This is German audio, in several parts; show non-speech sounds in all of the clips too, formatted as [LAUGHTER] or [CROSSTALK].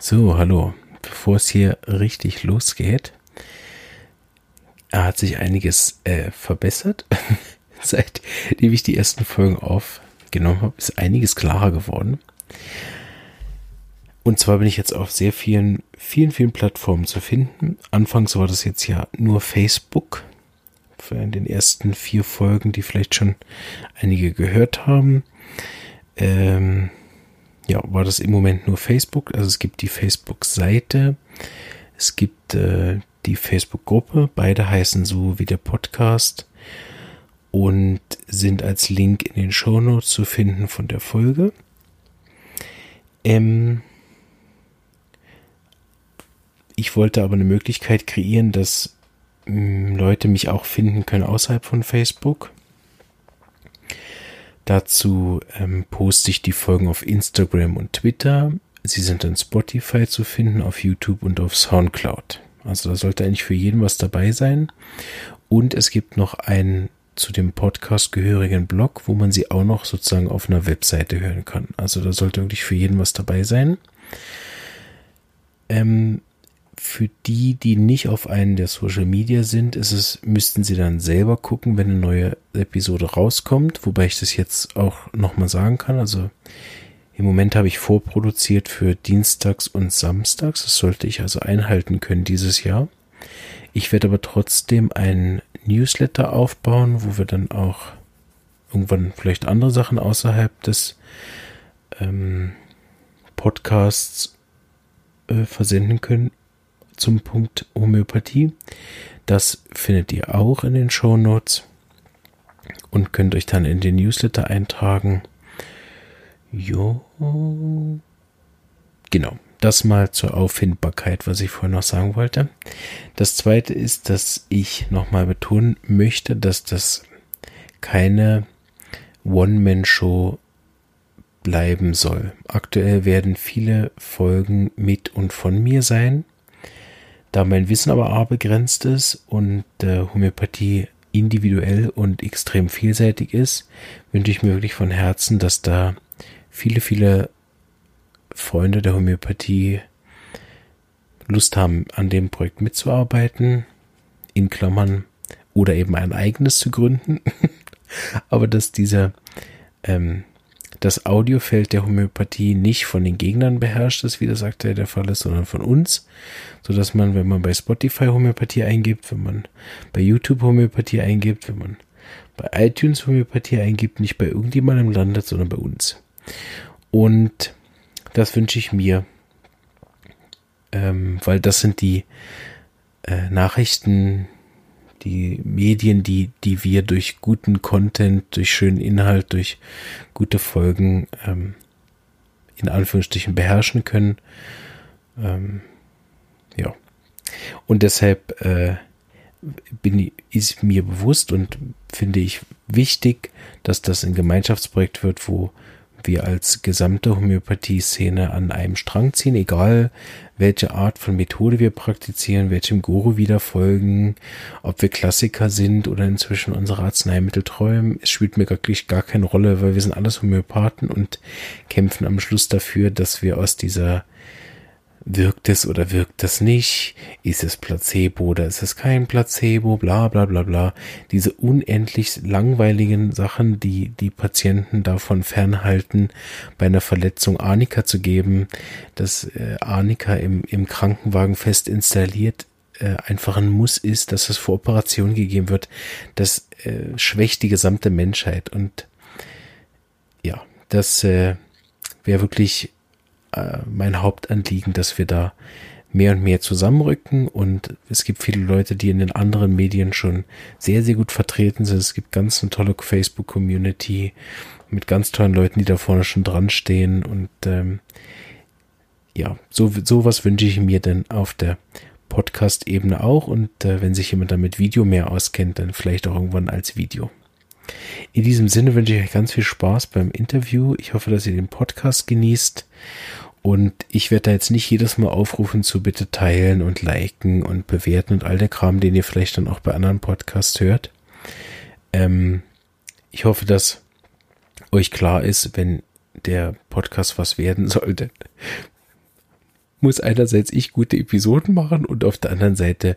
So, hallo. Bevor es hier richtig losgeht, hat sich einiges äh, verbessert. [LAUGHS] Seitdem ich die ersten Folgen aufgenommen habe, ist einiges klarer geworden. Und zwar bin ich jetzt auf sehr vielen, vielen, vielen Plattformen zu finden. Anfangs war das jetzt ja nur Facebook. Für in den ersten vier Folgen, die vielleicht schon einige gehört haben. Ähm, ja, war das im Moment nur Facebook. Also es gibt die Facebook-Seite, es gibt äh, die Facebook-Gruppe, beide heißen so wie der Podcast und sind als Link in den Show Notes zu finden von der Folge. Ähm, ich wollte aber eine Möglichkeit kreieren, dass mh, mm, Leute mich auch finden können außerhalb von Facebook. Dazu ähm, poste ich die Folgen auf Instagram und Twitter. Sie sind in Spotify zu finden, auf YouTube und auf Soundcloud. Also da sollte eigentlich für jeden was dabei sein. Und es gibt noch einen zu dem Podcast gehörigen Blog, wo man sie auch noch sozusagen auf einer Webseite hören kann. Also da sollte wirklich für jeden was dabei sein. Ähm, für die, die nicht auf einen der Social Media sind, ist es, müssten sie dann selber gucken, wenn eine neue Episode rauskommt, wobei ich das jetzt auch nochmal sagen kann. Also im Moment habe ich vorproduziert für Dienstags und Samstags. Das sollte ich also einhalten können dieses Jahr. Ich werde aber trotzdem einen Newsletter aufbauen, wo wir dann auch irgendwann vielleicht andere Sachen außerhalb des ähm, Podcasts äh, versenden können zum Punkt Homöopathie. Das findet ihr auch in den Show Notes und könnt euch dann in den Newsletter eintragen. Jo. Genau. Das mal zur Auffindbarkeit, was ich vorhin noch sagen wollte. Das zweite ist, dass ich nochmal betonen möchte, dass das keine One-Man-Show bleiben soll. Aktuell werden viele Folgen mit und von mir sein. Da mein Wissen aber A begrenzt ist und äh, Homöopathie individuell und extrem vielseitig ist, wünsche ich mir wirklich von Herzen, dass da viele, viele Freunde der Homöopathie Lust haben, an dem Projekt mitzuarbeiten, in Klammern, oder eben ein eigenes zu gründen. [LAUGHS] aber dass dieser ähm, das Audiofeld der Homöopathie nicht von den Gegnern beherrscht ist, wie das aktuell der Fall ist, sondern von uns, so dass man, wenn man bei Spotify Homöopathie eingibt, wenn man bei YouTube Homöopathie eingibt, wenn man bei iTunes Homöopathie eingibt, nicht bei irgendjemandem landet, sondern bei uns. Und das wünsche ich mir, ähm, weil das sind die äh, Nachrichten, die Medien, die, die wir durch guten Content, durch schönen Inhalt, durch gute Folgen ähm, in Anführungsstrichen beherrschen können. Ähm, ja. Und deshalb äh, bin, ist mir bewusst und finde ich wichtig, dass das ein Gemeinschaftsprojekt wird, wo wir als gesamte Homöopathie-Szene an einem Strang ziehen, egal welche Art von Methode wir praktizieren, welchem Guru wieder folgen, ob wir Klassiker sind oder inzwischen unsere Arzneimittel träumen. Es spielt mir wirklich gar keine Rolle, weil wir sind alles Homöopathen und kämpfen am Schluss dafür, dass wir aus dieser wirkt es oder wirkt es nicht? Ist es Placebo oder ist es kein Placebo? Bla bla bla bla. Diese unendlich langweiligen Sachen, die die Patienten davon fernhalten, bei einer Verletzung Arnika zu geben, dass äh, Arnika im, im Krankenwagen fest installiert äh, einfach ein Muss ist, dass es vor Operation gegeben wird, das äh, schwächt die gesamte Menschheit. Und ja, das äh, wäre wirklich äh, mein Hauptanliegen, dass wir da mehr und mehr zusammenrücken und es gibt viele Leute, die in den anderen Medien schon sehr, sehr gut vertreten sind. Es gibt ganz eine tolle Facebook-Community mit ganz tollen Leuten, die da vorne schon dran stehen und ähm, ja, so sowas wünsche ich mir dann auf der Podcast-Ebene auch und äh, wenn sich jemand damit Video mehr auskennt, dann vielleicht auch irgendwann als Video. In diesem Sinne wünsche ich euch ganz viel Spaß beim Interview. Ich hoffe, dass ihr den Podcast genießt. Und ich werde da jetzt nicht jedes Mal aufrufen zu bitte teilen und liken und bewerten und all der Kram, den ihr vielleicht dann auch bei anderen Podcasts hört. Ähm, ich hoffe, dass euch klar ist, wenn der Podcast was werden sollte, [LAUGHS] muss einerseits ich gute Episoden machen und auf der anderen Seite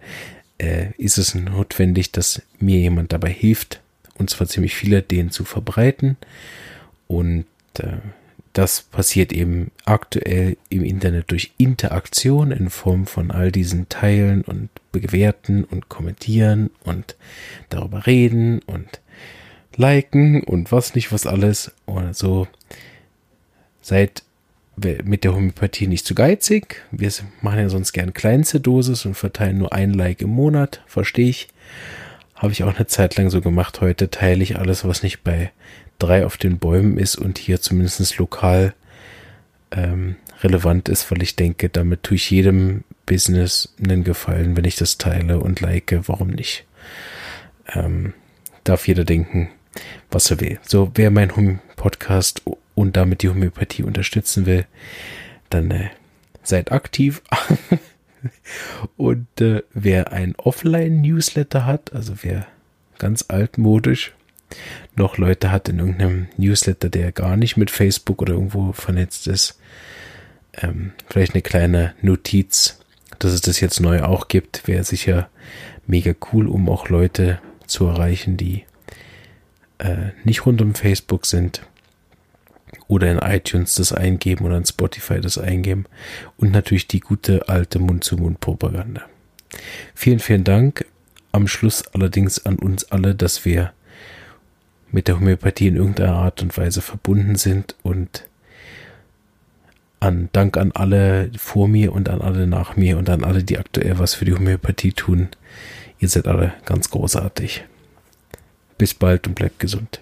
äh, ist es notwendig, dass mir jemand dabei hilft, und zwar ziemlich viele, den zu verbreiten. Und äh, das passiert eben aktuell im Internet durch Interaktion in Form von all diesen Teilen und bewerten und kommentieren und darüber reden und liken und was nicht was alles. Und so seid mit der Homöopathie nicht zu geizig. Wir machen ja sonst gern kleinste Dosis und verteilen nur ein Like im Monat, verstehe ich. Habe ich auch eine Zeit lang so gemacht. Heute teile ich alles, was nicht bei drei auf den Bäumen ist und hier zumindest lokal ähm, relevant ist, weil ich denke, damit tue ich jedem Business einen Gefallen, wenn ich das teile und like. Warum nicht? Ähm, darf jeder denken, was er will. So, wer mein Podcast und damit die Homöopathie unterstützen will, dann äh, seid aktiv. [LAUGHS] und äh, wer ein Offline-Newsletter hat, also wer ganz altmodisch noch Leute hat in irgendeinem Newsletter, der gar nicht mit Facebook oder irgendwo vernetzt ist, ähm, vielleicht eine kleine Notiz, dass es das jetzt neu auch gibt, wäre sicher mega cool, um auch Leute zu erreichen, die äh, nicht rund um Facebook sind oder in iTunes das eingeben oder in Spotify das eingeben und natürlich die gute alte Mund-zu-Mund-Propaganda. Vielen, vielen Dank. Am Schluss allerdings an uns alle, dass wir mit der Homöopathie in irgendeiner Art und Weise verbunden sind und an Dank an alle vor mir und an alle nach mir und an alle, die aktuell was für die Homöopathie tun. Ihr seid alle ganz großartig. Bis bald und bleibt gesund.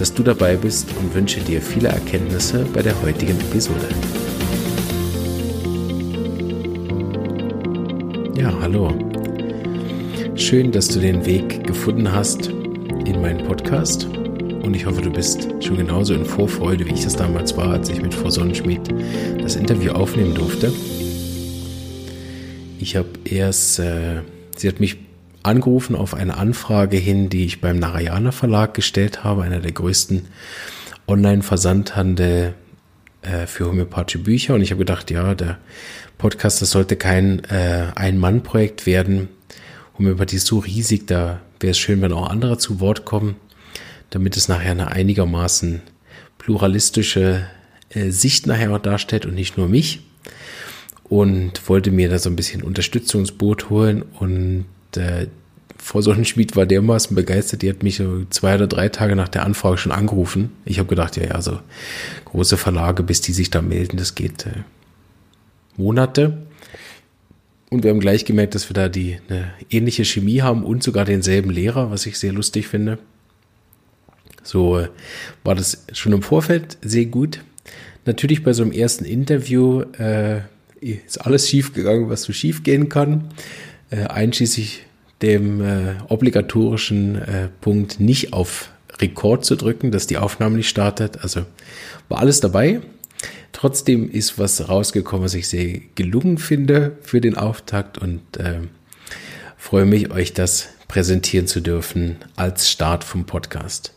dass du dabei bist und wünsche dir viele Erkenntnisse bei der heutigen Episode. Ja, hallo. Schön, dass du den Weg gefunden hast in meinen Podcast und ich hoffe, du bist schon genauso in Vorfreude, wie ich das damals war, als ich mit Frau Sonnenschmidt das Interview aufnehmen durfte. Ich habe erst, äh, sie hat mich angerufen auf eine Anfrage hin, die ich beim Narayana Verlag gestellt habe, einer der größten Online-Versandhandel äh, für homöopathische Bücher. Und ich habe gedacht, ja, der Podcast, das sollte kein äh, Ein-Mann-Projekt werden. Homöopathie ist so riesig, da wäre es schön, wenn auch andere zu Wort kommen, damit es nachher eine einigermaßen pluralistische äh, Sicht nachher darstellt und nicht nur mich. Und wollte mir da so ein bisschen Unterstützungsboot holen und äh, Frau Sonnenschmied war dermaßen begeistert, die hat mich so zwei oder drei Tage nach der Anfrage schon angerufen. Ich habe gedacht, ja, ja, so große Verlage, bis die sich da melden, das geht äh, Monate. Und wir haben gleich gemerkt, dass wir da die eine ähnliche Chemie haben und sogar denselben Lehrer, was ich sehr lustig finde. So äh, war das schon im Vorfeld sehr gut. Natürlich bei so einem ersten Interview äh, ist alles schief gegangen, was so schief gehen kann äh, einschließlich dem äh, obligatorischen äh, Punkt nicht auf Rekord zu drücken, dass die Aufnahme nicht startet. Also war alles dabei. Trotzdem ist was rausgekommen, was ich sehr gelungen finde für den Auftakt und äh, freue mich, euch das präsentieren zu dürfen als Start vom Podcast.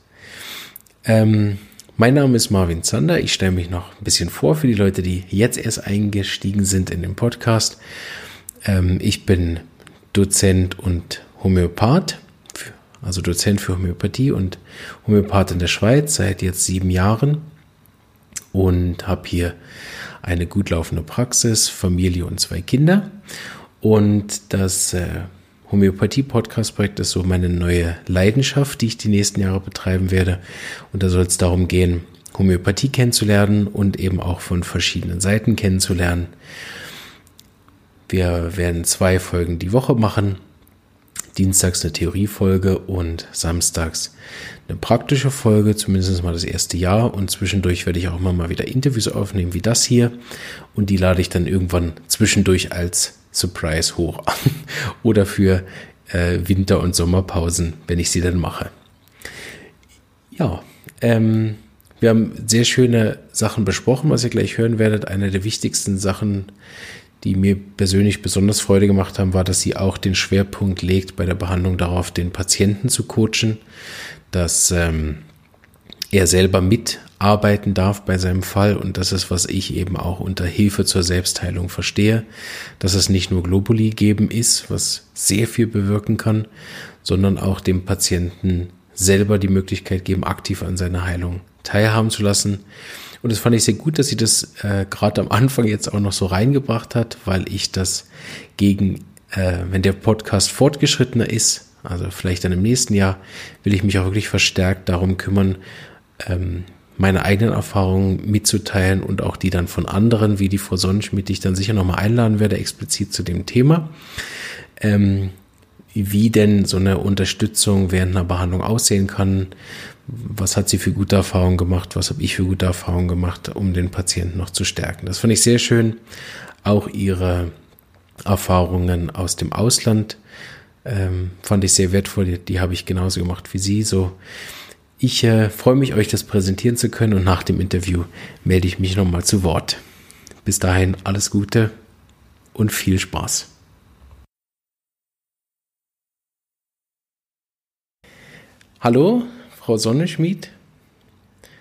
Ähm, mein Name ist Marvin Zander. Ich stelle mich noch ein bisschen vor für die Leute, die jetzt erst eingestiegen sind in den Podcast. Ähm, ich bin Dozent und Homöopath, also Dozent für Homöopathie und Homöopath in der Schweiz seit jetzt sieben Jahren und habe hier eine gut laufende Praxis, Familie und zwei Kinder. Und das äh, Homöopathie-Podcast-Projekt ist so meine neue Leidenschaft, die ich die nächsten Jahre betreiben werde. Und da soll es darum gehen, Homöopathie kennenzulernen und eben auch von verschiedenen Seiten kennenzulernen. Wir werden zwei Folgen die Woche machen. dienstags eine Theoriefolge und samstags eine praktische Folge, zumindest mal das erste Jahr. Und zwischendurch werde ich auch immer mal wieder Interviews aufnehmen, wie das hier. Und die lade ich dann irgendwann zwischendurch als Surprise hoch an [LAUGHS] oder für äh, Winter- und Sommerpausen, wenn ich sie dann mache. Ja, ähm, wir haben sehr schöne Sachen besprochen, was ihr gleich hören werdet. Eine der wichtigsten Sachen, die mir persönlich besonders Freude gemacht haben, war, dass sie auch den Schwerpunkt legt bei der Behandlung darauf, den Patienten zu coachen, dass ähm, er selber mitarbeiten darf bei seinem Fall und das ist, was ich eben auch unter Hilfe zur Selbstheilung verstehe, dass es nicht nur Globuli geben ist, was sehr viel bewirken kann, sondern auch dem Patienten selber die Möglichkeit geben, aktiv an seiner Heilung teilhaben zu lassen. Und das fand ich sehr gut, dass sie das äh, gerade am Anfang jetzt auch noch so reingebracht hat, weil ich das gegen, äh, wenn der Podcast fortgeschrittener ist, also vielleicht dann im nächsten Jahr, will ich mich auch wirklich verstärkt darum kümmern, ähm, meine eigenen Erfahrungen mitzuteilen und auch die dann von anderen, wie die Frau Sonnenschmidt, die ich dann sicher nochmal einladen werde, explizit zu dem Thema. Ähm, wie denn so eine Unterstützung während einer Behandlung aussehen kann. Was hat sie für gute Erfahrungen gemacht? Was habe ich für gute Erfahrungen gemacht, um den Patienten noch zu stärken? Das fand ich sehr schön. Auch ihre Erfahrungen aus dem Ausland ähm, fand ich sehr wertvoll. Die, die habe ich genauso gemacht wie Sie. So, ich äh, freue mich, euch das präsentieren zu können und nach dem Interview melde ich mich nochmal zu Wort. Bis dahin alles Gute und viel Spaß. Hallo, Frau Sonneschmied.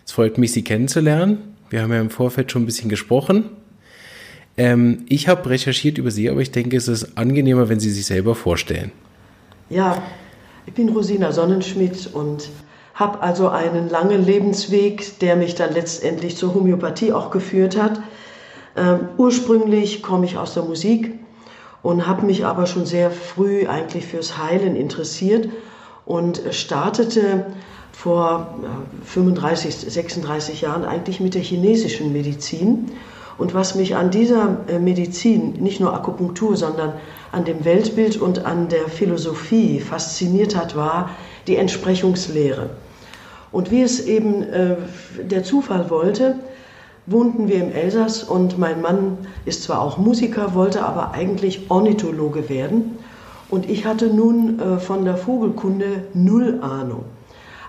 Es freut mich, Sie kennenzulernen. Wir haben ja im Vorfeld schon ein bisschen gesprochen. Ähm, ich habe recherchiert über Sie, aber ich denke, es ist angenehmer, wenn Sie sich selber vorstellen. Ja, ich bin Rosina Sonnenschmidt und habe also einen langen Lebensweg, der mich dann letztendlich zur Homöopathie auch geführt hat. Ähm, ursprünglich komme ich aus der Musik und habe mich aber schon sehr früh eigentlich fürs Heilen interessiert und startete vor 35, 36 Jahren eigentlich mit der chinesischen Medizin. Und was mich an dieser äh, Medizin, nicht nur Akupunktur, sondern an dem Weltbild und an der Philosophie fasziniert hat, war die Entsprechungslehre. Und wie es eben äh, der Zufall wollte, wohnten wir im Elsass und mein Mann ist zwar auch Musiker, wollte aber eigentlich Ornithologe werden. Und ich hatte nun äh, von der Vogelkunde null Ahnung.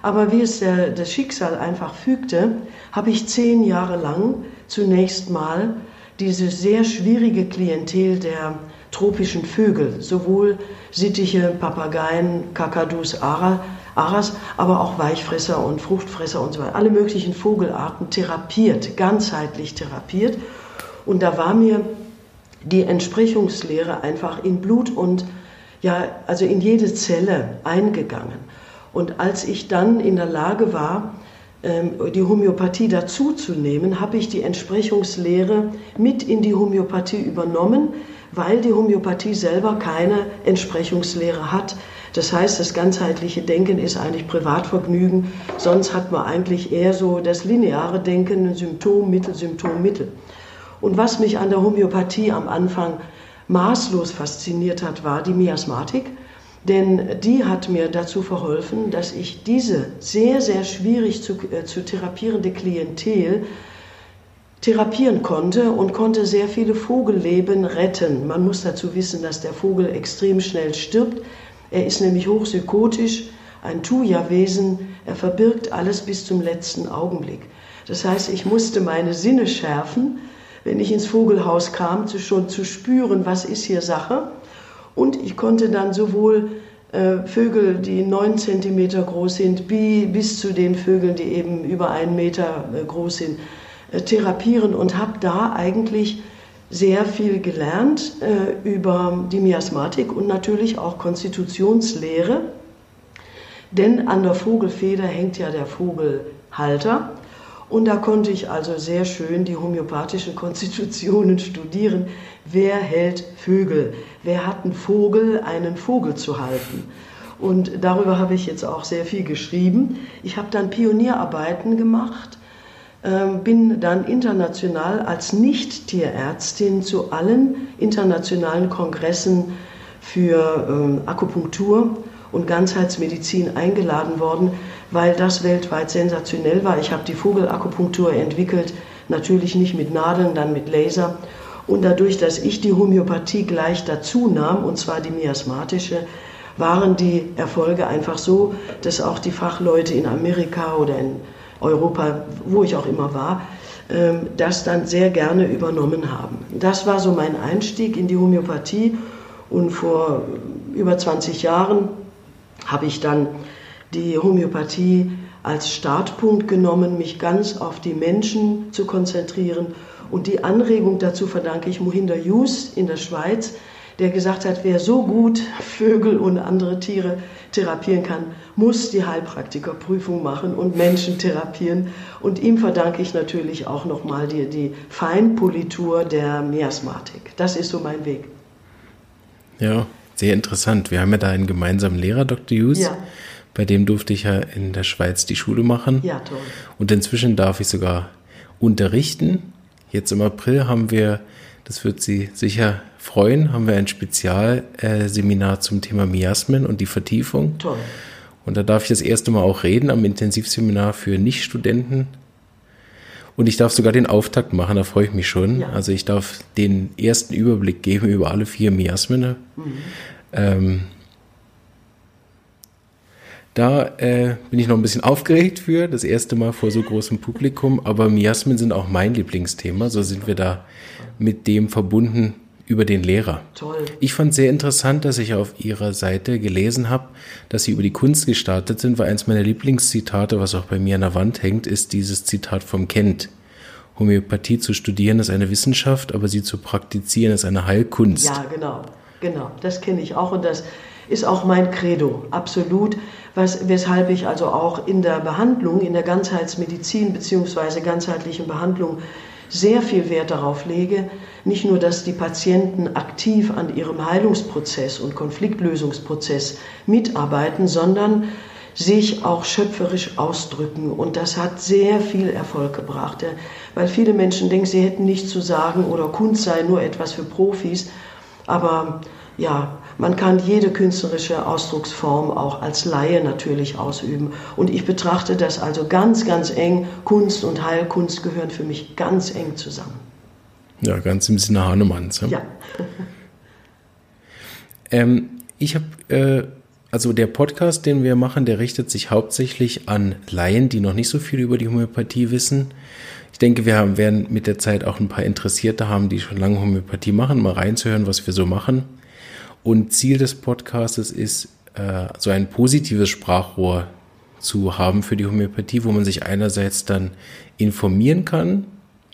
Aber wie es der, das Schicksal einfach fügte, habe ich zehn Jahre lang zunächst mal diese sehr schwierige Klientel der tropischen Vögel, sowohl Sittiche, Papageien, Kakadus, Aras, aber auch Weichfresser und Fruchtfresser und so weiter, alle möglichen Vogelarten therapiert, ganzheitlich therapiert. Und da war mir die Entsprechungslehre einfach in Blut und ja, also in jede Zelle eingegangen. Und als ich dann in der Lage war, ähm, die Homöopathie dazuzunehmen, habe ich die Entsprechungslehre mit in die Homöopathie übernommen, weil die Homöopathie selber keine Entsprechungslehre hat. Das heißt, das ganzheitliche Denken ist eigentlich Privatvergnügen. Sonst hat man eigentlich eher so das lineare Denken, Symptom, Mittel, Symptom, Mittel. Und was mich an der Homöopathie am Anfang maßlos fasziniert hat, war die Miasmatik. Denn die hat mir dazu verholfen, dass ich diese sehr, sehr schwierig zu, äh, zu therapierende Klientel therapieren konnte und konnte sehr viele Vogelleben retten. Man muss dazu wissen, dass der Vogel extrem schnell stirbt. Er ist nämlich hochpsychotisch, ein Tuya-Wesen. Er verbirgt alles bis zum letzten Augenblick. Das heißt, ich musste meine Sinne schärfen, wenn ich ins Vogelhaus kam, zu, schon zu spüren, was ist hier Sache. Und ich konnte dann sowohl äh, Vögel, die neun Zentimeter groß sind, bis zu den Vögeln, die eben über einen Meter äh, groß sind, äh, therapieren und habe da eigentlich sehr viel gelernt äh, über die Miasmatik und natürlich auch Konstitutionslehre. Denn an der Vogelfeder hängt ja der Vogelhalter. Und da konnte ich also sehr schön die homöopathischen [LAUGHS] Konstitutionen studieren. Wer hält Vögel? Wer hat einen Vogel, einen Vogel zu halten? Und darüber habe ich jetzt auch sehr viel geschrieben. Ich habe dann Pionierarbeiten gemacht, ähm, bin dann international als Nicht-Tierärztin zu allen internationalen Kongressen für ähm, Akupunktur und Ganzheitsmedizin eingeladen worden, weil das weltweit sensationell war. Ich habe die Vogelakupunktur entwickelt, natürlich nicht mit Nadeln, dann mit Laser. Und dadurch, dass ich die Homöopathie gleich dazu nahm, und zwar die miasmatische, waren die Erfolge einfach so, dass auch die Fachleute in Amerika oder in Europa, wo ich auch immer war, ähm, das dann sehr gerne übernommen haben. Das war so mein Einstieg in die Homöopathie und vor über 20 Jahren habe ich dann die Homöopathie als Startpunkt genommen, mich ganz auf die Menschen zu konzentrieren. Und die Anregung dazu verdanke ich Mohinder Jus in der Schweiz, der gesagt hat, wer so gut Vögel und andere Tiere therapieren kann, muss die Heilpraktikerprüfung machen und Menschen therapieren. Und ihm verdanke ich natürlich auch nochmal die, die Feinpolitur der Miasmatik. Das ist so mein Weg. Ja, sehr interessant. Wir haben ja da einen gemeinsamen Lehrer, Dr. Hughes. Ja. Bei dem durfte ich ja in der Schweiz die Schule machen. Ja, toll. Und inzwischen darf ich sogar unterrichten. Jetzt im April haben wir, das wird Sie sicher freuen, haben wir ein Spezialseminar zum Thema Miasmen und die Vertiefung. Toll. Und da darf ich das erste Mal auch reden am Intensivseminar für Nichtstudenten. Und ich darf sogar den Auftakt machen, da freue ich mich schon. Ja. Also ich darf den ersten Überblick geben über alle vier Miasmen. Mhm. Ähm, da äh, bin ich noch ein bisschen aufgeregt für, das erste Mal vor so großem Publikum, aber Miasmen sind auch mein Lieblingsthema, so sind wir da mit dem verbunden über den Lehrer. Toll. Ich fand sehr interessant, dass ich auf Ihrer Seite gelesen habe, dass Sie über die Kunst gestartet sind, weil eins meiner Lieblingszitate, was auch bei mir an der Wand hängt, ist dieses Zitat vom Kent. Homöopathie zu studieren ist eine Wissenschaft, aber sie zu praktizieren ist eine Heilkunst. Ja, genau, genau. Das kenne ich auch und das ist auch mein Credo, absolut. Was, weshalb ich also auch in der Behandlung, in der Ganzheitsmedizin bzw. ganzheitlichen Behandlung sehr viel Wert darauf lege, nicht nur, dass die Patienten aktiv an ihrem Heilungsprozess und Konfliktlösungsprozess mitarbeiten, sondern sich auch schöpferisch ausdrücken. Und das hat sehr viel Erfolg gebracht, weil viele Menschen denken, sie hätten nichts zu sagen oder Kunst sei nur etwas für Profis. Aber ja, man kann jede künstlerische Ausdrucksform auch als Laie natürlich ausüben. Und ich betrachte das also ganz, ganz eng. Kunst und Heilkunst gehören für mich ganz eng zusammen. Ja, ganz im Sinne Hahnemanns. Ja. ja. [LAUGHS] ähm, ich habe, äh, also der Podcast, den wir machen, der richtet sich hauptsächlich an Laien, die noch nicht so viel über die Homöopathie wissen. Ich denke, wir haben, werden mit der Zeit auch ein paar Interessierte haben, die schon lange Homöopathie machen, mal reinzuhören, was wir so machen. Und Ziel des Podcastes ist, äh, so ein positives Sprachrohr zu haben für die Homöopathie, wo man sich einerseits dann informieren kann,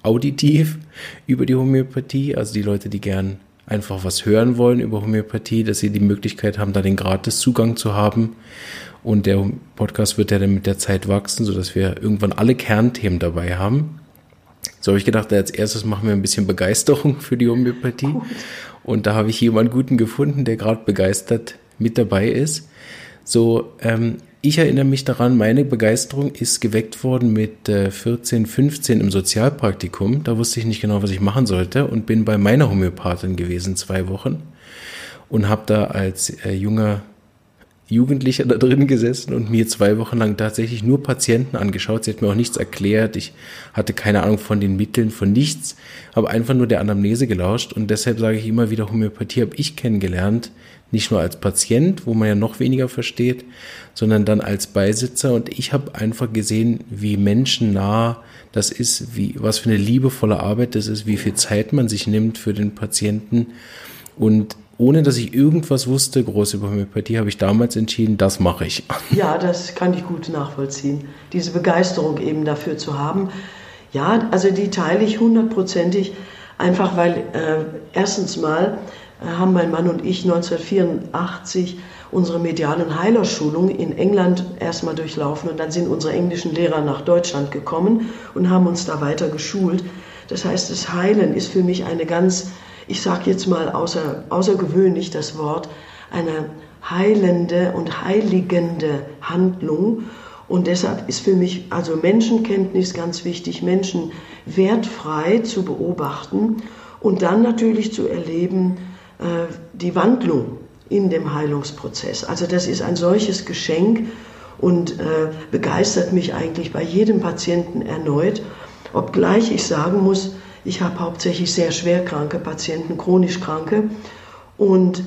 auditiv über die Homöopathie, also die Leute, die gern einfach was hören wollen über Homöopathie, dass sie die Möglichkeit haben, da den Gratiszugang zu haben. Und der Podcast wird ja dann mit der Zeit wachsen, sodass wir irgendwann alle Kernthemen dabei haben. So habe ich gedacht, als erstes machen wir ein bisschen Begeisterung für die Homöopathie. Gut. Und da habe ich jemanden guten gefunden, der gerade begeistert mit dabei ist. So, ähm, ich erinnere mich daran, meine Begeisterung ist geweckt worden mit äh, 14, 15 im Sozialpraktikum. Da wusste ich nicht genau, was ich machen sollte und bin bei meiner Homöopathin gewesen zwei Wochen und habe da als äh, junger Jugendlicher da drin gesessen und mir zwei Wochen lang tatsächlich nur Patienten angeschaut. Sie hat mir auch nichts erklärt. Ich hatte keine Ahnung von den Mitteln, von nichts, habe einfach nur der Anamnese gelauscht und deshalb sage ich immer wieder, Homöopathie habe ich kennengelernt, nicht nur als Patient, wo man ja noch weniger versteht, sondern dann als Beisitzer und ich habe einfach gesehen, wie menschennah das ist, wie, was für eine liebevolle Arbeit das ist, wie viel Zeit man sich nimmt für den Patienten und ohne dass ich irgendwas wusste, groß über Homöopathie, habe ich damals entschieden, das mache ich. Ja, das kann ich gut nachvollziehen. Diese Begeisterung eben dafür zu haben. Ja, also die teile ich hundertprozentig, einfach weil äh, erstens mal äh, haben mein Mann und ich 1984 unsere medialen Heilerschulung in England erstmal durchlaufen und dann sind unsere englischen Lehrer nach Deutschland gekommen und haben uns da weiter geschult. Das heißt, das Heilen ist für mich eine ganz ich sage jetzt mal außer, außergewöhnlich das Wort, eine heilende und heiligende Handlung. Und deshalb ist für mich also Menschenkenntnis ganz wichtig, Menschen wertfrei zu beobachten und dann natürlich zu erleben, äh, die Wandlung in dem Heilungsprozess. Also das ist ein solches Geschenk und äh, begeistert mich eigentlich bei jedem Patienten erneut, obgleich ich sagen muss, ich habe hauptsächlich sehr schwerkranke Patienten, chronisch kranke und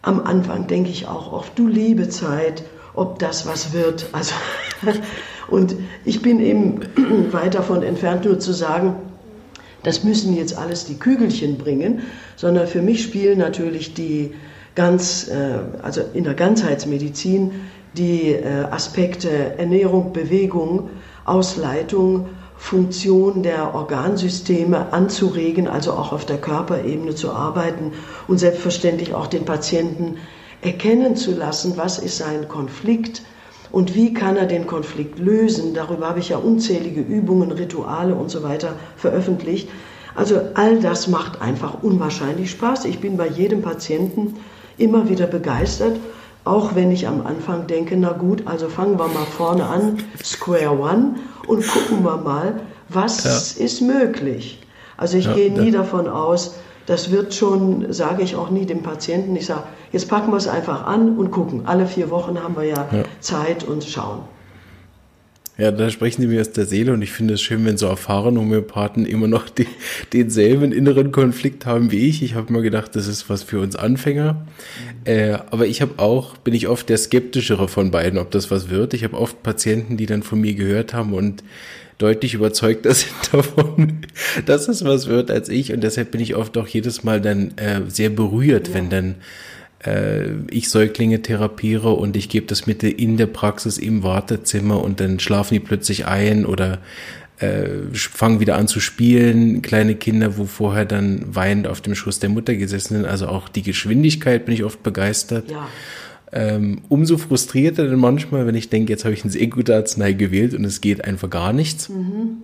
am Anfang denke ich auch oft, du liebe Zeit, ob das was wird. Also, [LAUGHS] und ich bin eben [CLEARS THROAT] weit davon entfernt, nur zu sagen, das müssen jetzt alles die Kügelchen bringen, sondern für mich spielen natürlich die ganz, äh, also in der Ganzheitsmedizin die äh, Aspekte Ernährung, Bewegung, Ausleitung, Funktion der Organsysteme anzuregen, also auch auf der Körperebene zu arbeiten und selbstverständlich auch den Patienten erkennen zu lassen, was ist sein Konflikt und wie kann er den Konflikt lösen. Darüber habe ich ja unzählige Übungen, Rituale und so weiter veröffentlicht. Also all das macht einfach unwahrscheinlich Spaß. Ich bin bei jedem Patienten immer wieder begeistert, auch wenn ich am Anfang denke, na gut, also fangen wir mal vorne an, Square One, und gucken wir mal, was ja. ist möglich. Also ich ja, gehe nie davon aus, das wird schon, sage ich auch nie dem Patienten, ich sage, jetzt packen wir es einfach an und gucken. Alle vier Wochen haben wir ja, ja. Zeit und schauen. Ja, da sprechen Sie mir aus der Seele und ich finde es schön, wenn so erfahrene Homöopathen immer noch die, denselben inneren Konflikt haben wie ich. Ich habe mir gedacht, das ist was für uns Anfänger. Äh, aber ich habe auch, bin ich oft der skeptischere von beiden, ob das was wird. Ich habe oft Patienten, die dann von mir gehört haben und deutlich überzeugter [LAUGHS] sind davon, dass es was wird als ich. Und deshalb bin ich oft auch jedes Mal dann äh, sehr berührt, ja. wenn dann äh, ich Säuglinge therapiere und ich gebe das Mittel in der Praxis im Wartezimmer und dann schlafen die plötzlich ein oder äh, fangen wieder an zu spielen. Kleine Kinder, wo vorher dann weinend auf dem Schoß der Mutter gesessen sind. Also auch die Geschwindigkeit bin ich oft begeistert. Ja. Ähm, umso frustrierter dann manchmal, wenn ich denke, jetzt habe ich eine sehr gute Arznei gewählt und es geht einfach gar nichts. Mhm.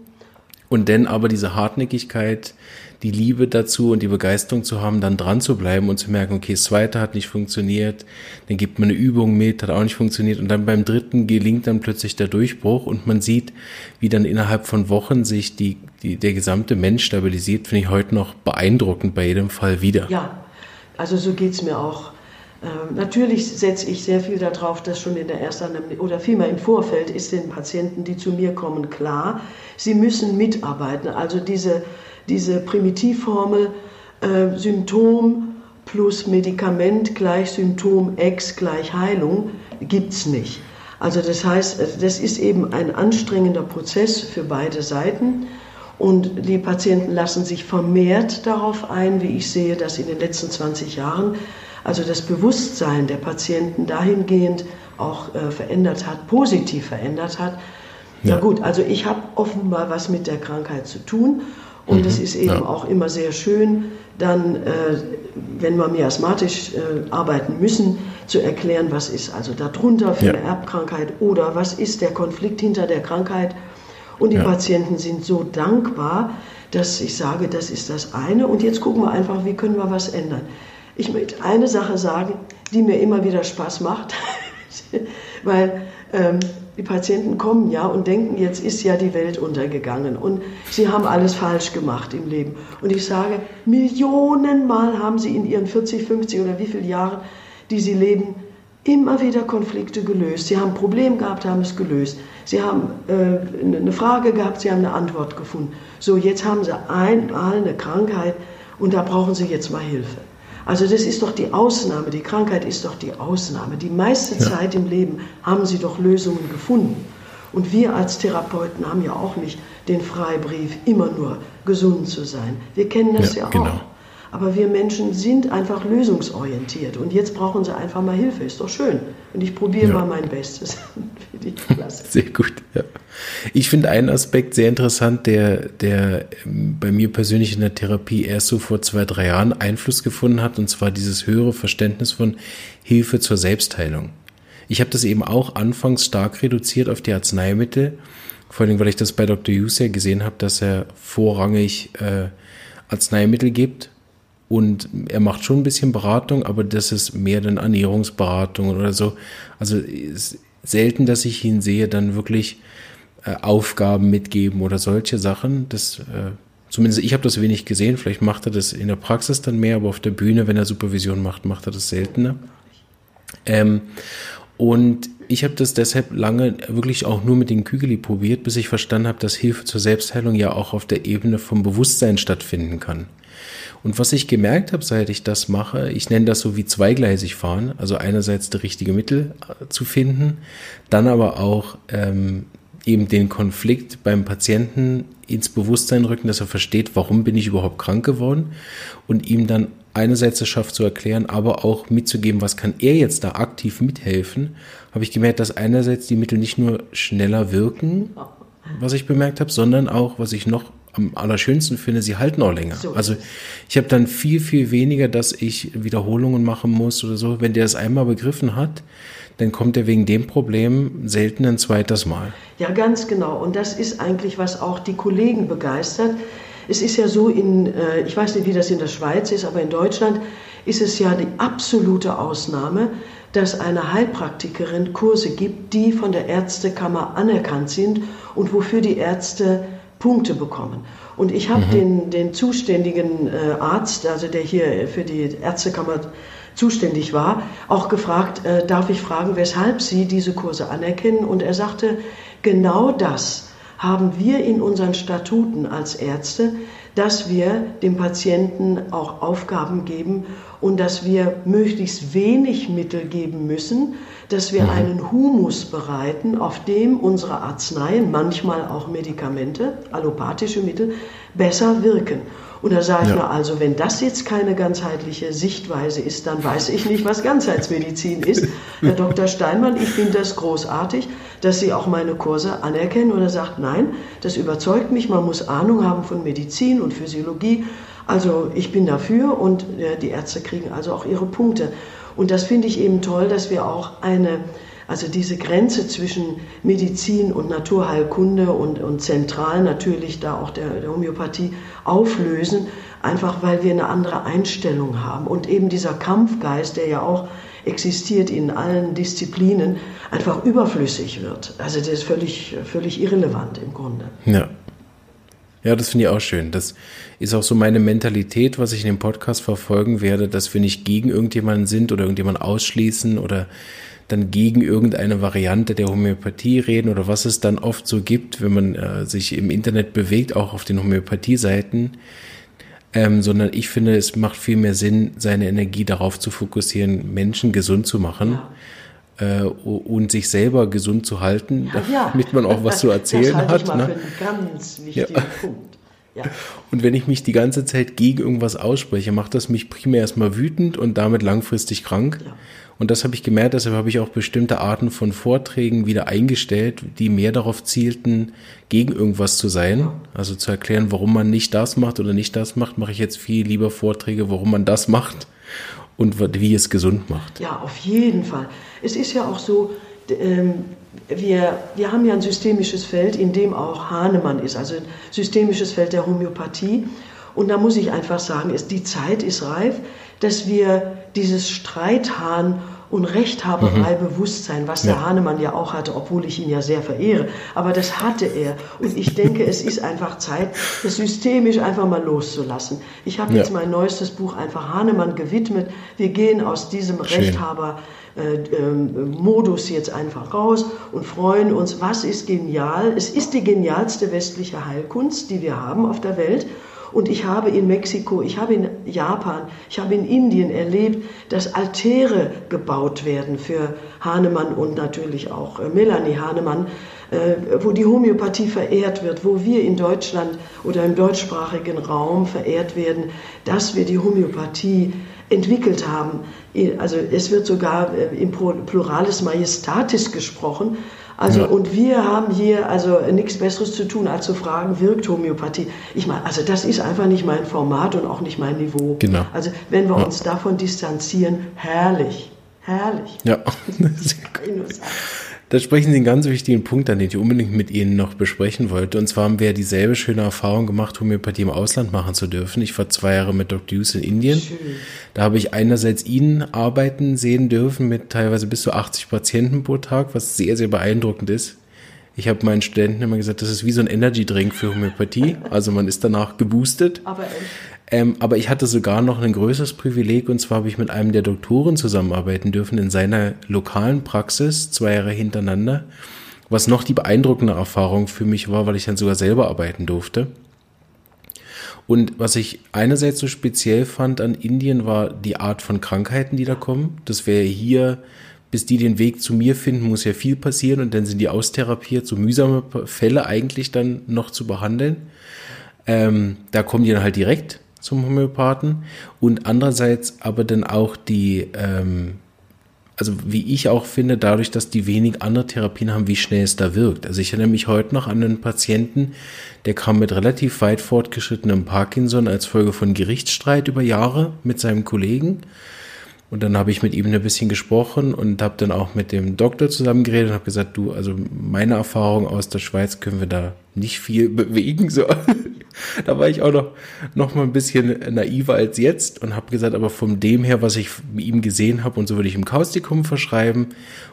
Und dann aber diese Hartnäckigkeit, die Liebe dazu und die Begeisterung zu haben, dann dran zu bleiben und zu merken, okay, das zweite hat nicht funktioniert, dann gibt man eine Übung mit, hat auch nicht funktioniert und dann beim dritten gelingt dann plötzlich der Durchbruch und man sieht, wie dann innerhalb von Wochen sich die, die der gesamte Mensch stabilisiert, finde ich heute noch beeindruckend bei jedem Fall wieder. Ja, also so geht's mir auch. Ähm, natürlich setze ich sehr viel darauf, dass schon in der ersten oder vielmehr im Vorfeld ist den Patienten, die zu mir kommen, klar, sie müssen mitarbeiten. Also diese diese Primitivformel äh, Symptom plus Medikament gleich Symptom X gleich Heilung gibt es nicht. Also das heißt, das ist eben ein anstrengender Prozess für beide Seiten. Und die Patienten lassen sich vermehrt darauf ein, wie ich sehe, dass in den letzten 20 Jahren also das Bewusstsein der Patienten dahingehend auch äh, verändert hat, positiv verändert hat. Ja. Na gut, also ich habe offenbar was mit der Krankheit zu tun und es mhm. ist eben ja. auch immer sehr schön, dann, äh, wenn wir miasmatisch äh, arbeiten müssen, zu erklären, was ist also darunter für ja. eine Erbkrankheit oder was ist der Konflikt hinter der Krankheit. Und die ja. Patienten sind so dankbar, dass ich sage, das ist das eine. Und jetzt gucken wir einfach, wie können wir was ändern. Ich möchte eine Sache sagen, die mir immer wieder Spaß macht, [LAUGHS] weil ähm, die Patienten kommen ja und denken, jetzt ist ja die Welt untergegangen und sie haben alles falsch gemacht im Leben. Und ich sage, Millionenmal haben sie in ihren 40, 50 oder wie viele Jahren, die sie leben, immer wieder Konflikte gelöst. Sie haben ein Problem gehabt, haben es gelöst. Sie haben äh, eine Frage gehabt, sie haben eine Antwort gefunden. So, jetzt haben sie einmal eine Krankheit und da brauchen sie jetzt mal Hilfe. Also das ist doch die Ausnahme, die Krankheit ist doch die Ausnahme. Die meiste ja. Zeit im Leben haben sie doch Lösungen gefunden. Und wir als Therapeuten haben ja auch nicht den Freibrief, immer nur gesund zu sein. Wir kennen das ja, ja auch. Genau. Aber wir Menschen sind einfach lösungsorientiert und jetzt brauchen sie einfach mal Hilfe. Ist doch schön. Und ich probiere ja. mal mein Bestes. [LAUGHS] Finde ich klasse. Sehr gut, ja. Ich finde einen Aspekt sehr interessant, der, der ähm, bei mir persönlich in der Therapie erst so vor zwei, drei Jahren Einfluss gefunden hat, und zwar dieses höhere Verständnis von Hilfe zur Selbstheilung. Ich habe das eben auch anfangs stark reduziert auf die Arzneimittel, vor allem weil ich das bei Dr. Hughes ja gesehen habe, dass er vorrangig äh, Arzneimittel gibt und er macht schon ein bisschen Beratung, aber das ist mehr dann Ernährungsberatung oder so. Also ist selten, dass ich ihn sehe, dann wirklich äh, Aufgaben mitgeben oder solche Sachen. Das, äh, zumindest ich habe das wenig gesehen. Vielleicht macht er das in der Praxis dann mehr, aber auf der Bühne, wenn er Supervision macht, macht er das seltener. Ähm, und ich habe das deshalb lange wirklich auch nur mit den Kügeli probiert, bis ich verstanden habe, dass Hilfe zur Selbstheilung ja auch auf der Ebene vom Bewusstsein stattfinden kann. Und was ich gemerkt habe, seit ich das mache, ich nenne das so wie zweigleisig fahren, also einerseits das richtige Mittel äh, zu finden, dann aber auch ähm, eben den Konflikt beim Patienten ins Bewusstsein rücken, dass er versteht, warum bin ich überhaupt krank geworden und ihm dann einerseits es schafft zu erklären, aber auch mitzugeben, was kann er jetzt da aktiv mithelfen, habe ich gemerkt, dass einerseits die Mittel nicht nur schneller wirken, was ich bemerkt habe, sondern auch, was ich noch am allerschönsten finde, sie halten auch länger. So also ich habe dann viel, viel weniger, dass ich Wiederholungen machen muss oder so. Wenn der es einmal begriffen hat, dann kommt er wegen dem Problem selten ein zweites Mal. Ja, ganz genau. Und das ist eigentlich, was auch die Kollegen begeistert. Es ist ja so in, äh, ich weiß nicht, wie das in der Schweiz ist, aber in Deutschland ist es ja die absolute Ausnahme, dass eine Heilpraktikerin Kurse gibt, die von der Ärztekammer anerkannt sind und wofür die Ärzte Punkte bekommen. Und ich habe mhm. den, den zuständigen äh, Arzt, also der hier für die Ärztekammer zuständig war, auch gefragt, äh, darf ich fragen, weshalb Sie diese Kurse anerkennen? Und er sagte, genau das haben wir in unseren Statuten als Ärzte, dass wir dem Patienten auch Aufgaben geben und dass wir möglichst wenig Mittel geben müssen, dass wir mhm. einen Humus bereiten, auf dem unsere Arzneien, manchmal auch Medikamente, allopathische Mittel, besser wirken. Und da sage ich ja. nur, also wenn das jetzt keine ganzheitliche Sichtweise ist, dann weiß ich nicht, was Ganzheitsmedizin ist. [LAUGHS] Herr Dr. Steinmann, ich finde das großartig, dass Sie auch meine Kurse anerkennen. Und er sagt, nein, das überzeugt mich, man muss Ahnung haben von Medizin und Physiologie. Also ich bin dafür und äh, die Ärzte kriegen also auch ihre Punkte. Und das finde ich eben toll, dass wir auch eine, also diese Grenze zwischen Medizin und Naturheilkunde und, und zentral natürlich da auch der, der Homöopathie auflösen, einfach weil wir eine andere Einstellung haben. Und eben dieser Kampfgeist, der ja auch existiert in allen Disziplinen, einfach überflüssig wird. Also der ist völlig, völlig irrelevant im Grunde. Ja. Ja, das finde ich auch schön. Das ist auch so meine Mentalität, was ich in dem Podcast verfolgen werde, dass wir nicht gegen irgendjemanden sind oder irgendjemanden ausschließen oder dann gegen irgendeine Variante der Homöopathie reden oder was es dann oft so gibt, wenn man äh, sich im Internet bewegt, auch auf den Homöopathie-Seiten. Ähm, sondern ich finde, es macht viel mehr Sinn, seine Energie darauf zu fokussieren, Menschen gesund zu machen. Ja. Äh, und sich selber gesund zu halten, ja, damit man auch was zu [LAUGHS] erzählen das hat. Ich mal ne? für einen ganz wichtigen ja. Punkt. Ja. Und wenn ich mich die ganze Zeit gegen irgendwas ausspreche, macht das mich primär erstmal wütend und damit langfristig krank. Ja. Und das habe ich gemerkt, deshalb habe ich auch bestimmte Arten von Vorträgen wieder eingestellt, die mehr darauf zielten, gegen irgendwas zu sein. Also zu erklären, warum man nicht das macht oder nicht das macht, mache ich jetzt viel lieber Vorträge, warum man das macht und wie es gesund macht. Ja, auf jeden Fall. Es ist ja auch so, ähm, wir, wir haben ja ein systemisches Feld, in dem auch Hahnemann ist, also ein systemisches Feld der Homöopathie. Und da muss ich einfach sagen, ist, die Zeit ist reif, dass wir dieses Streithahn und Rechthaberei-Bewusstsein, was der ja. Hahnemann ja auch hatte, obwohl ich ihn ja sehr verehre. Aber das hatte er. Und ich denke, es ist einfach Zeit, das systemisch einfach mal loszulassen. Ich habe ja. jetzt mein neuestes Buch einfach Hahnemann gewidmet. Wir gehen aus diesem Rechthaber äh, ähm, Modus jetzt einfach raus und freuen uns, was ist genial. Es ist die genialste westliche Heilkunst, die wir haben auf der Welt. Und ich habe in Mexiko, ich habe in Japan, ich habe in Indien erlebt, dass Altäre gebaut werden für Hahnemann und natürlich auch äh, Melanie Hahnemann, äh, wo die Homöopathie verehrt wird, wo wir in Deutschland oder im deutschsprachigen Raum verehrt werden, dass wir die Homöopathie entwickelt haben. Also es wird sogar äh, im Pluralis Majestatis gesprochen. Also ja. und wir haben hier also nichts Besseres zu tun, als zu fragen, wirkt Homöopathie? Ich meine, also das ist einfach nicht mein Format und auch nicht mein Niveau. Genau. Also wenn wir ja. uns davon distanzieren, herrlich, herrlich. Ja. [LAUGHS] Da sprechen Sie einen ganz wichtigen Punkt an, den ich unbedingt mit Ihnen noch besprechen wollte. Und zwar haben wir dieselbe schöne Erfahrung gemacht, Homöopathie im Ausland machen zu dürfen. Ich war zwei Jahre mit Dr. Hughes in Indien. Schön. Da habe ich einerseits ihn arbeiten sehen dürfen mit teilweise bis zu 80 Patienten pro Tag, was sehr, sehr beeindruckend ist. Ich habe meinen Studenten immer gesagt, das ist wie so ein Energy-Drink für Homöopathie. Also man ist danach geboostet. Aber echt? Ähm, aber ich hatte sogar noch ein größeres Privileg und zwar habe ich mit einem der Doktoren zusammenarbeiten dürfen in seiner lokalen Praxis, zwei Jahre hintereinander, was noch die beeindruckende Erfahrung für mich war, weil ich dann sogar selber arbeiten durfte. Und was ich einerseits so speziell fand an Indien war die Art von Krankheiten, die da kommen. Das wäre hier, bis die den Weg zu mir finden, muss ja viel passieren und dann sind die austherapiert, so mühsame Fälle eigentlich dann noch zu behandeln. Ähm, da kommen die dann halt direkt zum Homöopathen und andererseits aber dann auch die, ähm, also wie ich auch finde, dadurch, dass die wenig andere Therapien haben, wie schnell es da wirkt. Also ich erinnere mich heute noch an einen Patienten, der kam mit relativ weit fortgeschrittenem Parkinson als Folge von Gerichtsstreit über Jahre mit seinem Kollegen und dann habe ich mit ihm ein bisschen gesprochen und habe dann auch mit dem Doktor zusammen geredet und habe gesagt, du, also meine Erfahrung aus der Schweiz können wir da nicht viel [LAUGHS] bewegen. So, da war ich auch noch, noch mal ein bisschen naiver als jetzt und habe gesagt, aber von dem her, was ich mit ihm gesehen habe und so würde ich ihm Kaustikum verschreiben.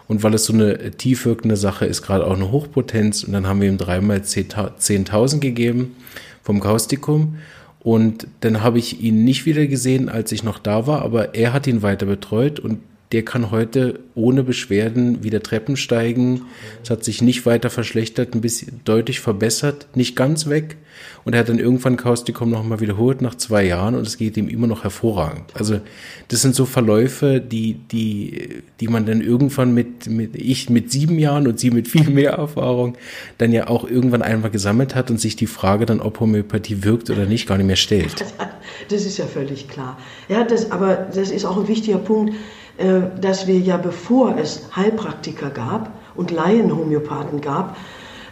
Und weil es so eine tief wirkende Sache ist, gerade auch eine Hochpotenz. Und dann haben wir ihm dreimal 10.000 gegeben vom Kaustikum und dann habe ich ihn nicht wieder gesehen, als ich noch da war, aber er hat ihn weiter betreut und der kann heute ohne Beschwerden wieder Treppen steigen. Es hat sich nicht weiter verschlechtert, ein bisschen deutlich verbessert, nicht ganz weg. Und er hat dann irgendwann Kaustikum nochmal wiederholt nach zwei Jahren und es geht ihm immer noch hervorragend. Also das sind so Verläufe, die, die, die man dann irgendwann mit, mit ich mit sieben Jahren und sie mit viel mehr Erfahrung dann ja auch irgendwann einmal gesammelt hat und sich die Frage dann, ob Homöopathie wirkt oder nicht, gar nicht mehr stellt. [LAUGHS] Das ist ja völlig klar. Ja, das, aber das ist auch ein wichtiger Punkt dass wir ja bevor es Heilpraktiker gab und Laienhomöopathen gab,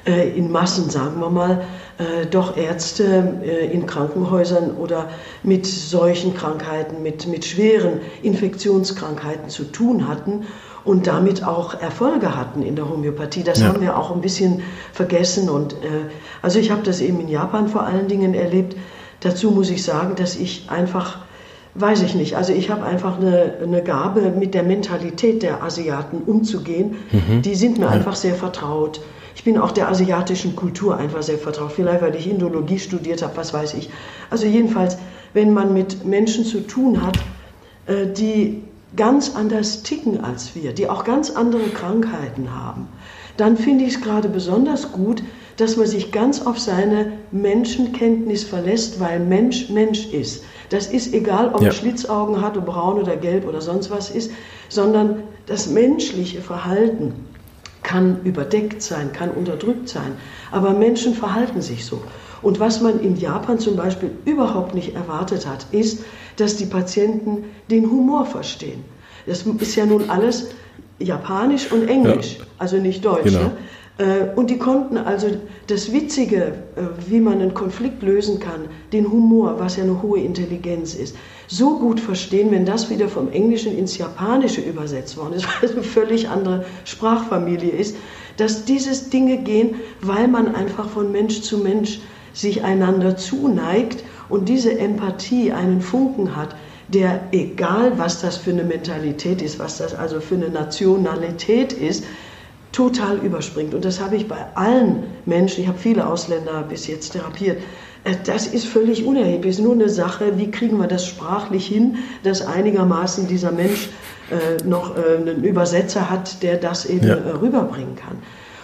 äh, in Massen, sagen wir mal, äh, doch Ärzte in Krankenhäusern oder mit solchen Krankheiten, mit, mit schweren Infektionskrankheiten zu tun hatten und damit auch Erfolge hatten in der Homöopathie. Das ja. haben wir auch ein bisschen vergessen. Und, also ich habe das eben in Japan vor allen Dingen erlebt. Dazu muss ich sagen, dass ich einfach Weiß ich nicht. Also ich habe einfach eine, eine Gabe, mit der Mentalität der Asiaten umzugehen. Mhm. Die sind mir einfach sehr vertraut. Ich bin auch der asiatischen Kultur einfach sehr vertraut. Vielleicht, weil ich Indologie studiert habe, was weiß ich. Also jedenfalls, wenn man mit Menschen zu tun hat, äh, die ganz anders ticken als wir, die auch ganz andere Krankheiten haben, dann finde ich es gerade besonders gut, dass man sich ganz auf seine Menschenkenntnis verlässt, weil Mensch Mensch ist. Das ist egal, ob ja. er Schlitzaugen hat oder braun oder gelb oder sonst was ist, sondern das menschliche Verhalten kann überdeckt sein, kann unterdrückt sein. Aber Menschen verhalten sich so. Und was man in Japan zum Beispiel überhaupt nicht erwartet hat, ist, dass die Patienten den Humor verstehen. Das ist ja nun alles Japanisch und Englisch, ja. also nicht Deutsch. Genau. Ne? Äh, und die konnten also das Witzige, äh, wie man einen Konflikt lösen kann, den Humor, was ja eine hohe Intelligenz ist, so gut verstehen, wenn das wieder vom Englischen ins Japanische übersetzt worden ist, [LAUGHS] weil es eine völlig andere Sprachfamilie ist, dass dieses Dinge gehen, weil man einfach von Mensch zu Mensch sich einander zuneigt und diese Empathie einen Funken hat, der, egal was das für eine Mentalität ist, was das also für eine Nationalität ist, total überspringt. Und das habe ich bei allen Menschen, ich habe viele Ausländer bis jetzt therapiert, äh, das ist völlig unerheblich. Es ist nur eine Sache, wie kriegen wir das sprachlich hin, dass einigermaßen dieser Mensch äh, noch äh, einen Übersetzer hat, der das eben ja. rüberbringen kann.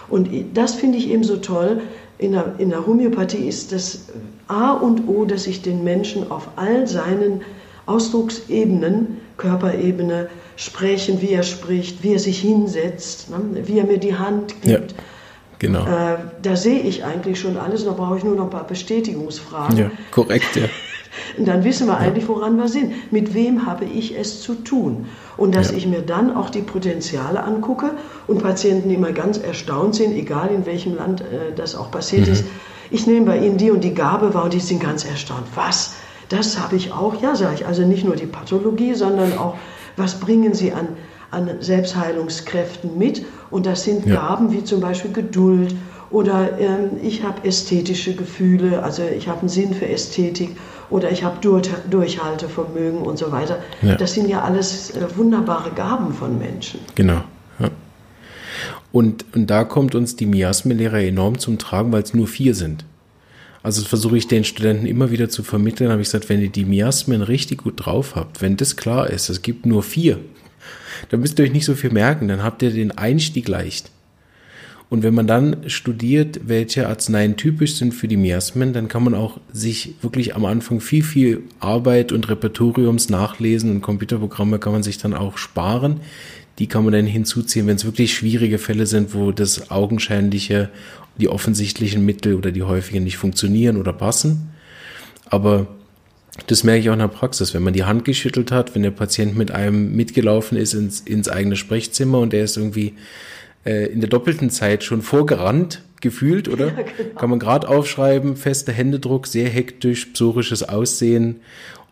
Und das finde ich eben so toll. In der, in der Homöopathie ist das A und O, dass ich den Menschen auf all seinen Ausdrucksebenen, Körperebene, sprechen, wie er spricht, wie er sich hinsetzt, ne? wie er mir die Hand gibt. Ja, genau. Äh, da sehe ich eigentlich schon alles, da brauche ich nur noch ein paar Bestätigungsfragen. Ja, korrekt, ja. [LAUGHS] Und dann wissen wir eigentlich, woran wir sind. Mit wem habe ich es zu tun? Und dass ja. ich mir dann auch die Potenziale angucke und Patienten immer ganz erstaunt sind, egal in welchem Land äh, das auch passiert mhm. ist. Ich nehme bei Ihnen die und die Gabe wahr und die sind ganz erstaunt. Was? Das habe ich auch? Ja, sage ich. Also nicht nur die Pathologie, sondern auch was bringen sie an, an Selbstheilungskräften mit. Und das sind ja. Gaben wie zum Beispiel Geduld oder ähm, ich habe ästhetische Gefühle, also ich habe einen Sinn für Ästhetik oder ich habe Durch Durchhaltevermögen und so weiter. Ja. Das sind ja alles äh, wunderbare Gaben von Menschen. Genau. Ja. Und, und da kommt uns die Miasmenlehre enorm zum Tragen, weil es nur vier sind. Also versuche ich den Studenten immer wieder zu vermitteln. Habe ich gesagt, wenn ihr die Miasmen richtig gut drauf habt, wenn das klar ist, es gibt nur vier, dann müsst ihr euch nicht so viel merken, dann habt ihr den Einstieg leicht. Und wenn man dann studiert, welche Arzneien typisch sind für die Miasmen, dann kann man auch sich wirklich am Anfang viel, viel Arbeit und Repertoriums nachlesen und Computerprogramme kann man sich dann auch sparen. Die kann man dann hinzuziehen, wenn es wirklich schwierige Fälle sind, wo das augenscheinliche, die offensichtlichen Mittel oder die häufigen nicht funktionieren oder passen. Aber das merke ich auch in der Praxis, wenn man die Hand geschüttelt hat, wenn der Patient mit einem mitgelaufen ist ins, ins eigene Sprechzimmer und der ist irgendwie äh, in der doppelten Zeit schon vorgerannt, gefühlt, oder? Ja, genau. Kann man gerade aufschreiben, fester Händedruck, sehr hektisch, psorisches Aussehen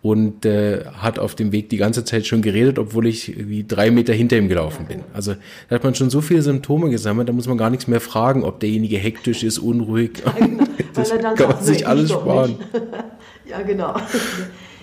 und äh, hat auf dem Weg die ganze Zeit schon geredet, obwohl ich wie drei Meter hinter ihm gelaufen bin. Also da hat man schon so viele Symptome gesammelt, da muss man gar nichts mehr fragen, ob derjenige hektisch ist, unruhig. [LAUGHS] Genau. [LAUGHS] das kann man sich alles sparen. [LAUGHS] ja, genau.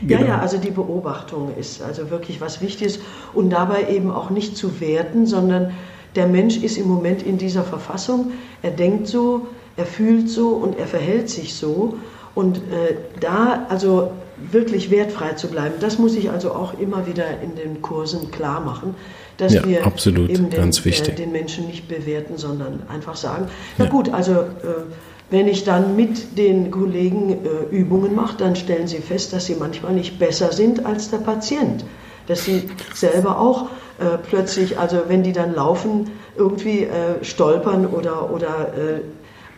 Genau. Ja, ja, also die Beobachtung ist also wirklich was Wichtiges und dabei eben auch nicht zu werten, sondern der Mensch ist im Moment in dieser Verfassung, er denkt so, er fühlt so und er verhält sich so. Und äh, da also wirklich wertfrei zu bleiben, das muss ich also auch immer wieder in den Kursen klar machen, dass ja, wir absolut, eben den, äh, den, Menschen nicht bewerten, sondern einfach sagen, na ja. gut, also äh, wenn ich dann mit den Kollegen äh, Übungen mache, dann stellen sie fest, dass sie manchmal nicht besser sind als der Patient. Dass sie selber auch äh, plötzlich, also wenn die dann laufen, irgendwie äh, stolpern oder, oder äh,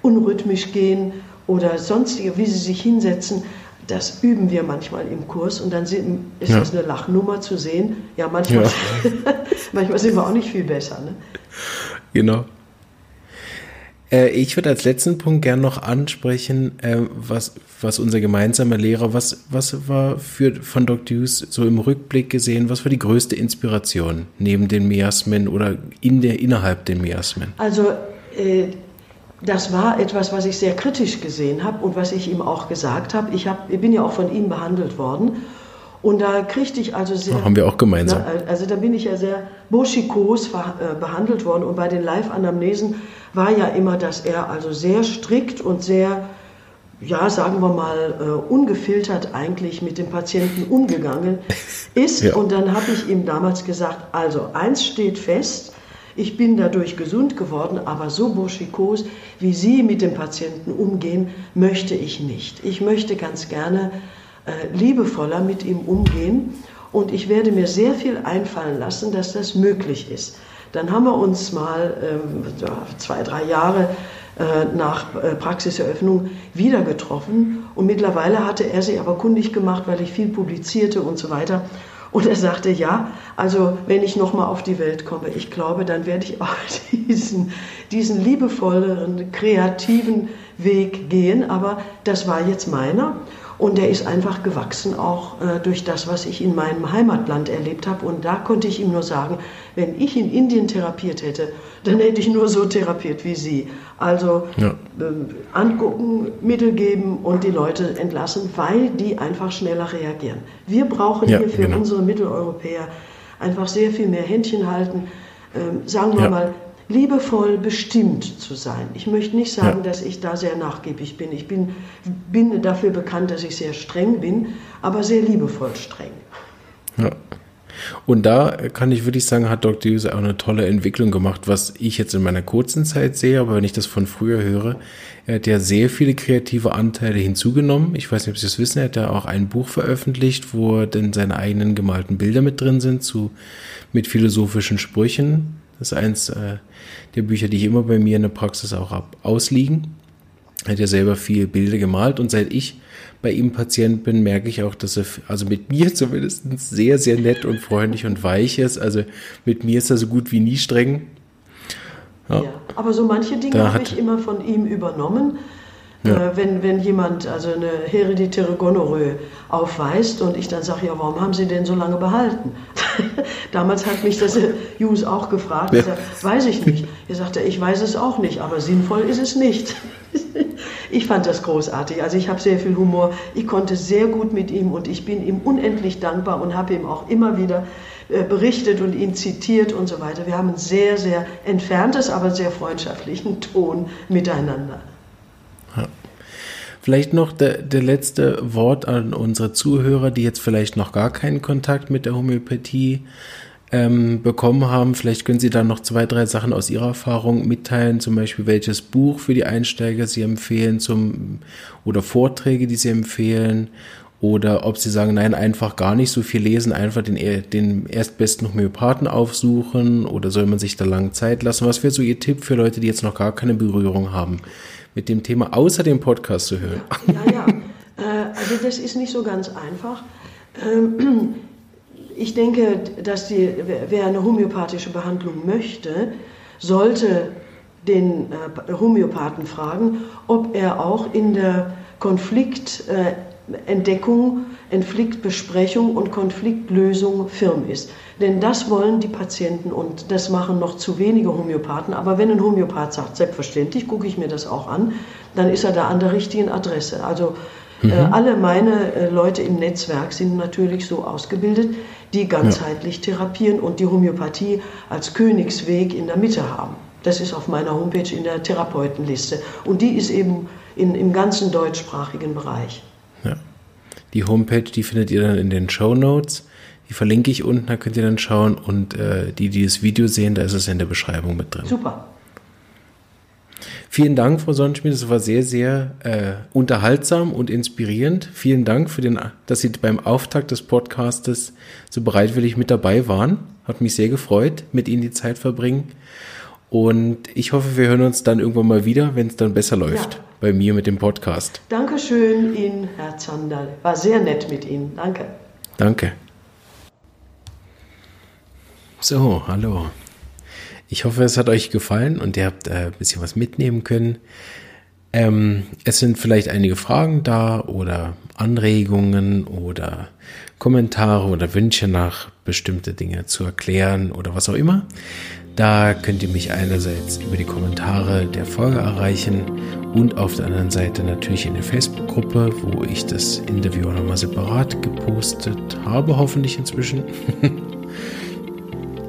unrhythmisch gehen oder sonstige, wie sie sich hinsetzen, das üben wir manchmal im Kurs und dann sind, ist ja. das eine Lachnummer zu sehen. Ja, manchmal, ja. [LAUGHS] manchmal sind wir auch nicht viel besser. Ne? Genau. Äh, ich würde als letzten Punkt gern noch ansprechen, äh, was, was unser gemeinsamer Lehrer, was, was war für, von Dr. Hughes so im Rückblick gesehen, was war die größte Inspiration neben den Miasmen oder in der, innerhalb den Miasmen? Also, äh, das war etwas, was ich sehr kritisch gesehen habe und was ich ihm auch gesagt habe. Ich, hab, ich bin ja auch von ihm behandelt worden. Und da kriegte ich also sehr. haben wir auch gemeinsam. Na, also da bin ich ja sehr buschikos behandelt worden. Und bei den Live-Anamnesen war ja immer, dass er also sehr strikt und sehr, ja, sagen wir mal, uh, ungefiltert eigentlich mit dem Patienten umgegangen [LAUGHS] ist. ja. Und dann habe ich ihm damals gesagt, also eins steht fest, ich bin dadurch gesund geworden, aber so burschikos, wie Sie mit dem Patienten umgehen, möchte ich nicht. Ich möchte ganz gerne äh, liebevoller mit ihm umgehen und ich werde mir sehr viel einfallen lassen, dass das möglich ist. Dann haben wir uns mal ähm, zwei, drei Jahre äh, nach äh, Praxiseröffnung wieder getroffen und mittlerweile hatte er sich aber kundig gemacht, weil ich viel publizierte und so weiter. Und er sagte, ja, also wenn ich nochmal auf die Welt komme, ich glaube, dann werde ich auch [LAUGHS] diesen, diesen liebevolleren, kreativen Weg gehen. Aber das war jetzt meiner. Und der ist einfach gewachsen auch äh, durch das, was ich in meinem Heimatland erlebt habe. Und da konnte ich ihm nur sagen, wenn ich in Indien therapiert hätte, dann hätte ich nur so therapiert wie Sie. Also ja. ähm, angucken, Mittel geben und die Leute entlassen, weil die einfach schneller reagieren. Wir brauchen ja, hier für genau. unsere Mitteleuropäer einfach sehr viel mehr Händchen halten. Ähm, sagen wir ja. mal, liebevoll bestimmt zu sein. Ich möchte nicht sagen, dass ich da sehr nachgiebig bin. Ich bin, bin dafür bekannt, dass ich sehr streng bin, aber sehr liebevoll streng. Ja. Und da kann ich wirklich sagen, hat Dr. Hughes auch eine tolle Entwicklung gemacht, was ich jetzt in meiner kurzen Zeit sehe, aber wenn ich das von früher höre, er hat ja sehr viele kreative Anteile hinzugenommen. Ich weiß nicht, ob Sie das wissen, er hat ja auch ein Buch veröffentlicht, wo denn seine eigenen gemalten Bilder mit drin sind, zu, mit philosophischen Sprüchen. Das ist eins äh, der Bücher, die ich immer bei mir in der Praxis auch ab, ausliegen. Er hat ja selber viele Bilder gemalt und seit ich bei ihm Patient bin, merke ich auch, dass er, also mit mir [LAUGHS] zumindest sehr, sehr nett und freundlich und weich ist. Also mit mir ist er so gut wie nie streng. Ja, ja aber so manche Dinge habe ich immer von ihm übernommen. Ja. Äh, wenn, wenn jemand also eine hereditäre Gonorrhoe aufweist und ich dann sage, ja, warum haben Sie den so lange behalten? [LAUGHS] Damals hat mich das Jus auch gefragt. Ja. Ich sag, weiß ich nicht. Er sagte, ich weiß es auch nicht, aber sinnvoll ist es nicht. [LAUGHS] ich fand das großartig. Also ich habe sehr viel Humor. Ich konnte sehr gut mit ihm und ich bin ihm unendlich dankbar und habe ihm auch immer wieder äh, berichtet und ihn zitiert und so weiter. Wir haben ein sehr, sehr entferntes, aber sehr freundschaftlichen Ton miteinander. Vielleicht noch der, der letzte Wort an unsere Zuhörer, die jetzt vielleicht noch gar keinen Kontakt mit der Homöopathie ähm, bekommen haben. Vielleicht können Sie da noch zwei, drei Sachen aus Ihrer Erfahrung mitteilen, zum Beispiel welches Buch für die Einsteiger Sie empfehlen zum, oder Vorträge, die Sie empfehlen oder ob Sie sagen, nein, einfach gar nicht so viel lesen, einfach den, den erstbesten Homöopathen aufsuchen oder soll man sich da lange Zeit lassen? Was wäre so Ihr Tipp für Leute, die jetzt noch gar keine Berührung haben? mit dem Thema außer dem Podcast zu hören? Ja, ja. Äh, also das ist nicht so ganz einfach. Ähm, ich denke, dass die, wer eine homöopathische Behandlung möchte, sollte den äh, Homöopathen fragen, ob er auch in der Konfliktentdeckung, Konfliktbesprechung und Konfliktlösung firm ist. Denn das wollen die Patienten und das machen noch zu wenige Homöopathen. Aber wenn ein Homöopath sagt, selbstverständlich gucke ich mir das auch an, dann ist er da an der richtigen Adresse. Also äh, mhm. äh, alle meine äh, Leute im Netzwerk sind natürlich so ausgebildet, die ganzheitlich ja. therapieren und die Homöopathie als Königsweg in der Mitte haben. Das ist auf meiner Homepage in der Therapeutenliste. Und die ist eben in, im ganzen deutschsprachigen Bereich. Die Homepage, die findet ihr dann in den Show Notes. Die verlinke ich unten, da könnt ihr dann schauen. Und äh, die, die das Video sehen, da ist es in der Beschreibung mit drin. Super. Vielen Dank, Frau Sonnenschmidt. Es war sehr, sehr äh, unterhaltsam und inspirierend. Vielen Dank, für den, dass Sie beim Auftakt des Podcastes so bereitwillig mit dabei waren. Hat mich sehr gefreut, mit Ihnen die Zeit verbringen. Und ich hoffe, wir hören uns dann irgendwann mal wieder, wenn es dann besser läuft ja. Bei mir mit dem Podcast. Dankeschön Ihnen, Herr Zander. War sehr nett mit Ihnen. Danke. Danke. So, hallo. Ich hoffe, es hat euch gefallen und ihr habt äh, ein bisschen was mitnehmen können. Ähm, es sind vielleicht einige Fragen da oder Anregungen oder Kommentare oder Wünsche nach bestimmte Dinge zu erklären oder was auch immer. Da könnt ihr mich einerseits über die Kommentare der Folge erreichen und auf der anderen Seite natürlich in der Facebook-Gruppe, wo ich das Interview auch nochmal separat gepostet habe, hoffentlich inzwischen. [LAUGHS]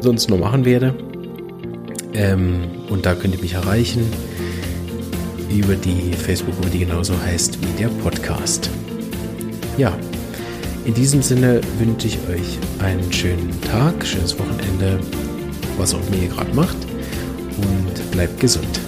sonst nur machen werde. Ähm, und da könnt ihr mich erreichen über die Facebook-Gruppe, die genauso heißt wie der Podcast. Ja, in diesem Sinne wünsche ich euch einen schönen Tag, schönes Wochenende, was auch mir gerade macht und bleibt gesund.